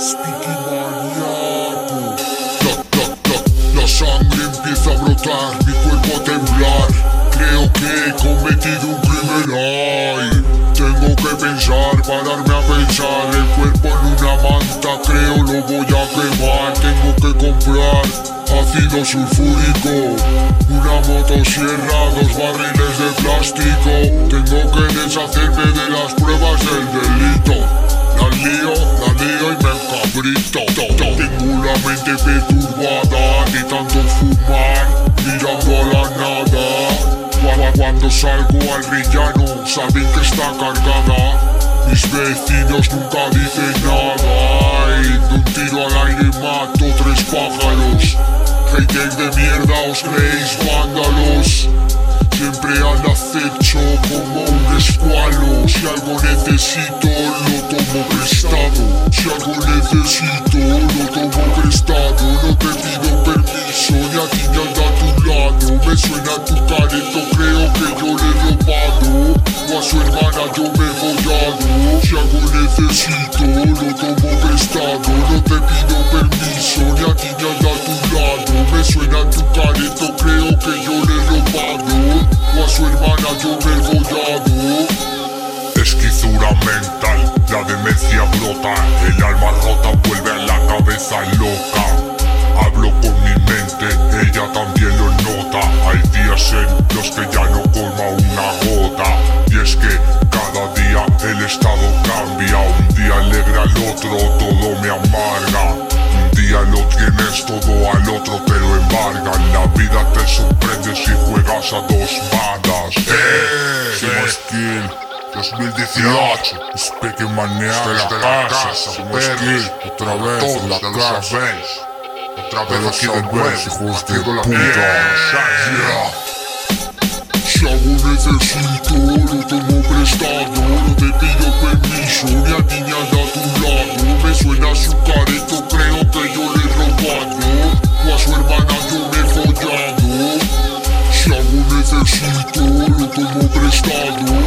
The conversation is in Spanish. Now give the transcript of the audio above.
Speaking. La, sangre empieza a brotar, mi cuerpo a temblar. Creo que he cometido un crimen. Ay, tengo que pensar, pararme a pensar. El cuerpo en una manta, creo lo voy a quemar. Tengo que comprar ácido sulfúrico, una motosierra, dos barriles de plástico. Tengo que deshacerme de las pruebas del encabrito. Tengo la mente perturbada, ni tanto fumar, mirando a la nada. Cuando salgo al rellano, saben que está cargada. Mis vecinos nunca dicen nada. De un tiro al aire mato tres pájaros. Haters de mierda, os creéis vándalos. Siempre al acecho como un escualo. Si algo necesito, lo tomo prestado. Si algo necesito, lo tomo prestado. No te pido permiso, ni a ti ni a tu lado. Me suena tu careto, creo que yo le he robado. O a su hermana yo me he follado. Si algo necesito, lo tomo prestado. No te pido permiso, ni a ti ni a tu lado. Me suena tu careto, creo que yo yo follado. Esquizura mental, la demencia brota, el alma rota vuelve a la cabeza loca. Hablo con mi mente, ella también lo nota. Hay días en los que ya no colma una gota. Y es que cada día el estado cambia. Un día alegra al otro, todo me amarga. Un día lo tienes todo, al otro te lo embargan. Vida te sorprende si juegas a dos bandas. ¡Eh! Somos Kill. 2018, Speaking Maneados de la casa, somos Kill, otra vez, en la casa, otra vez aquí de nuevo, hijos de puta, Si algo necesito, lo tomo prestado No te pido permiso, ni a ti ni a tu lado. Me suena su careto, tomo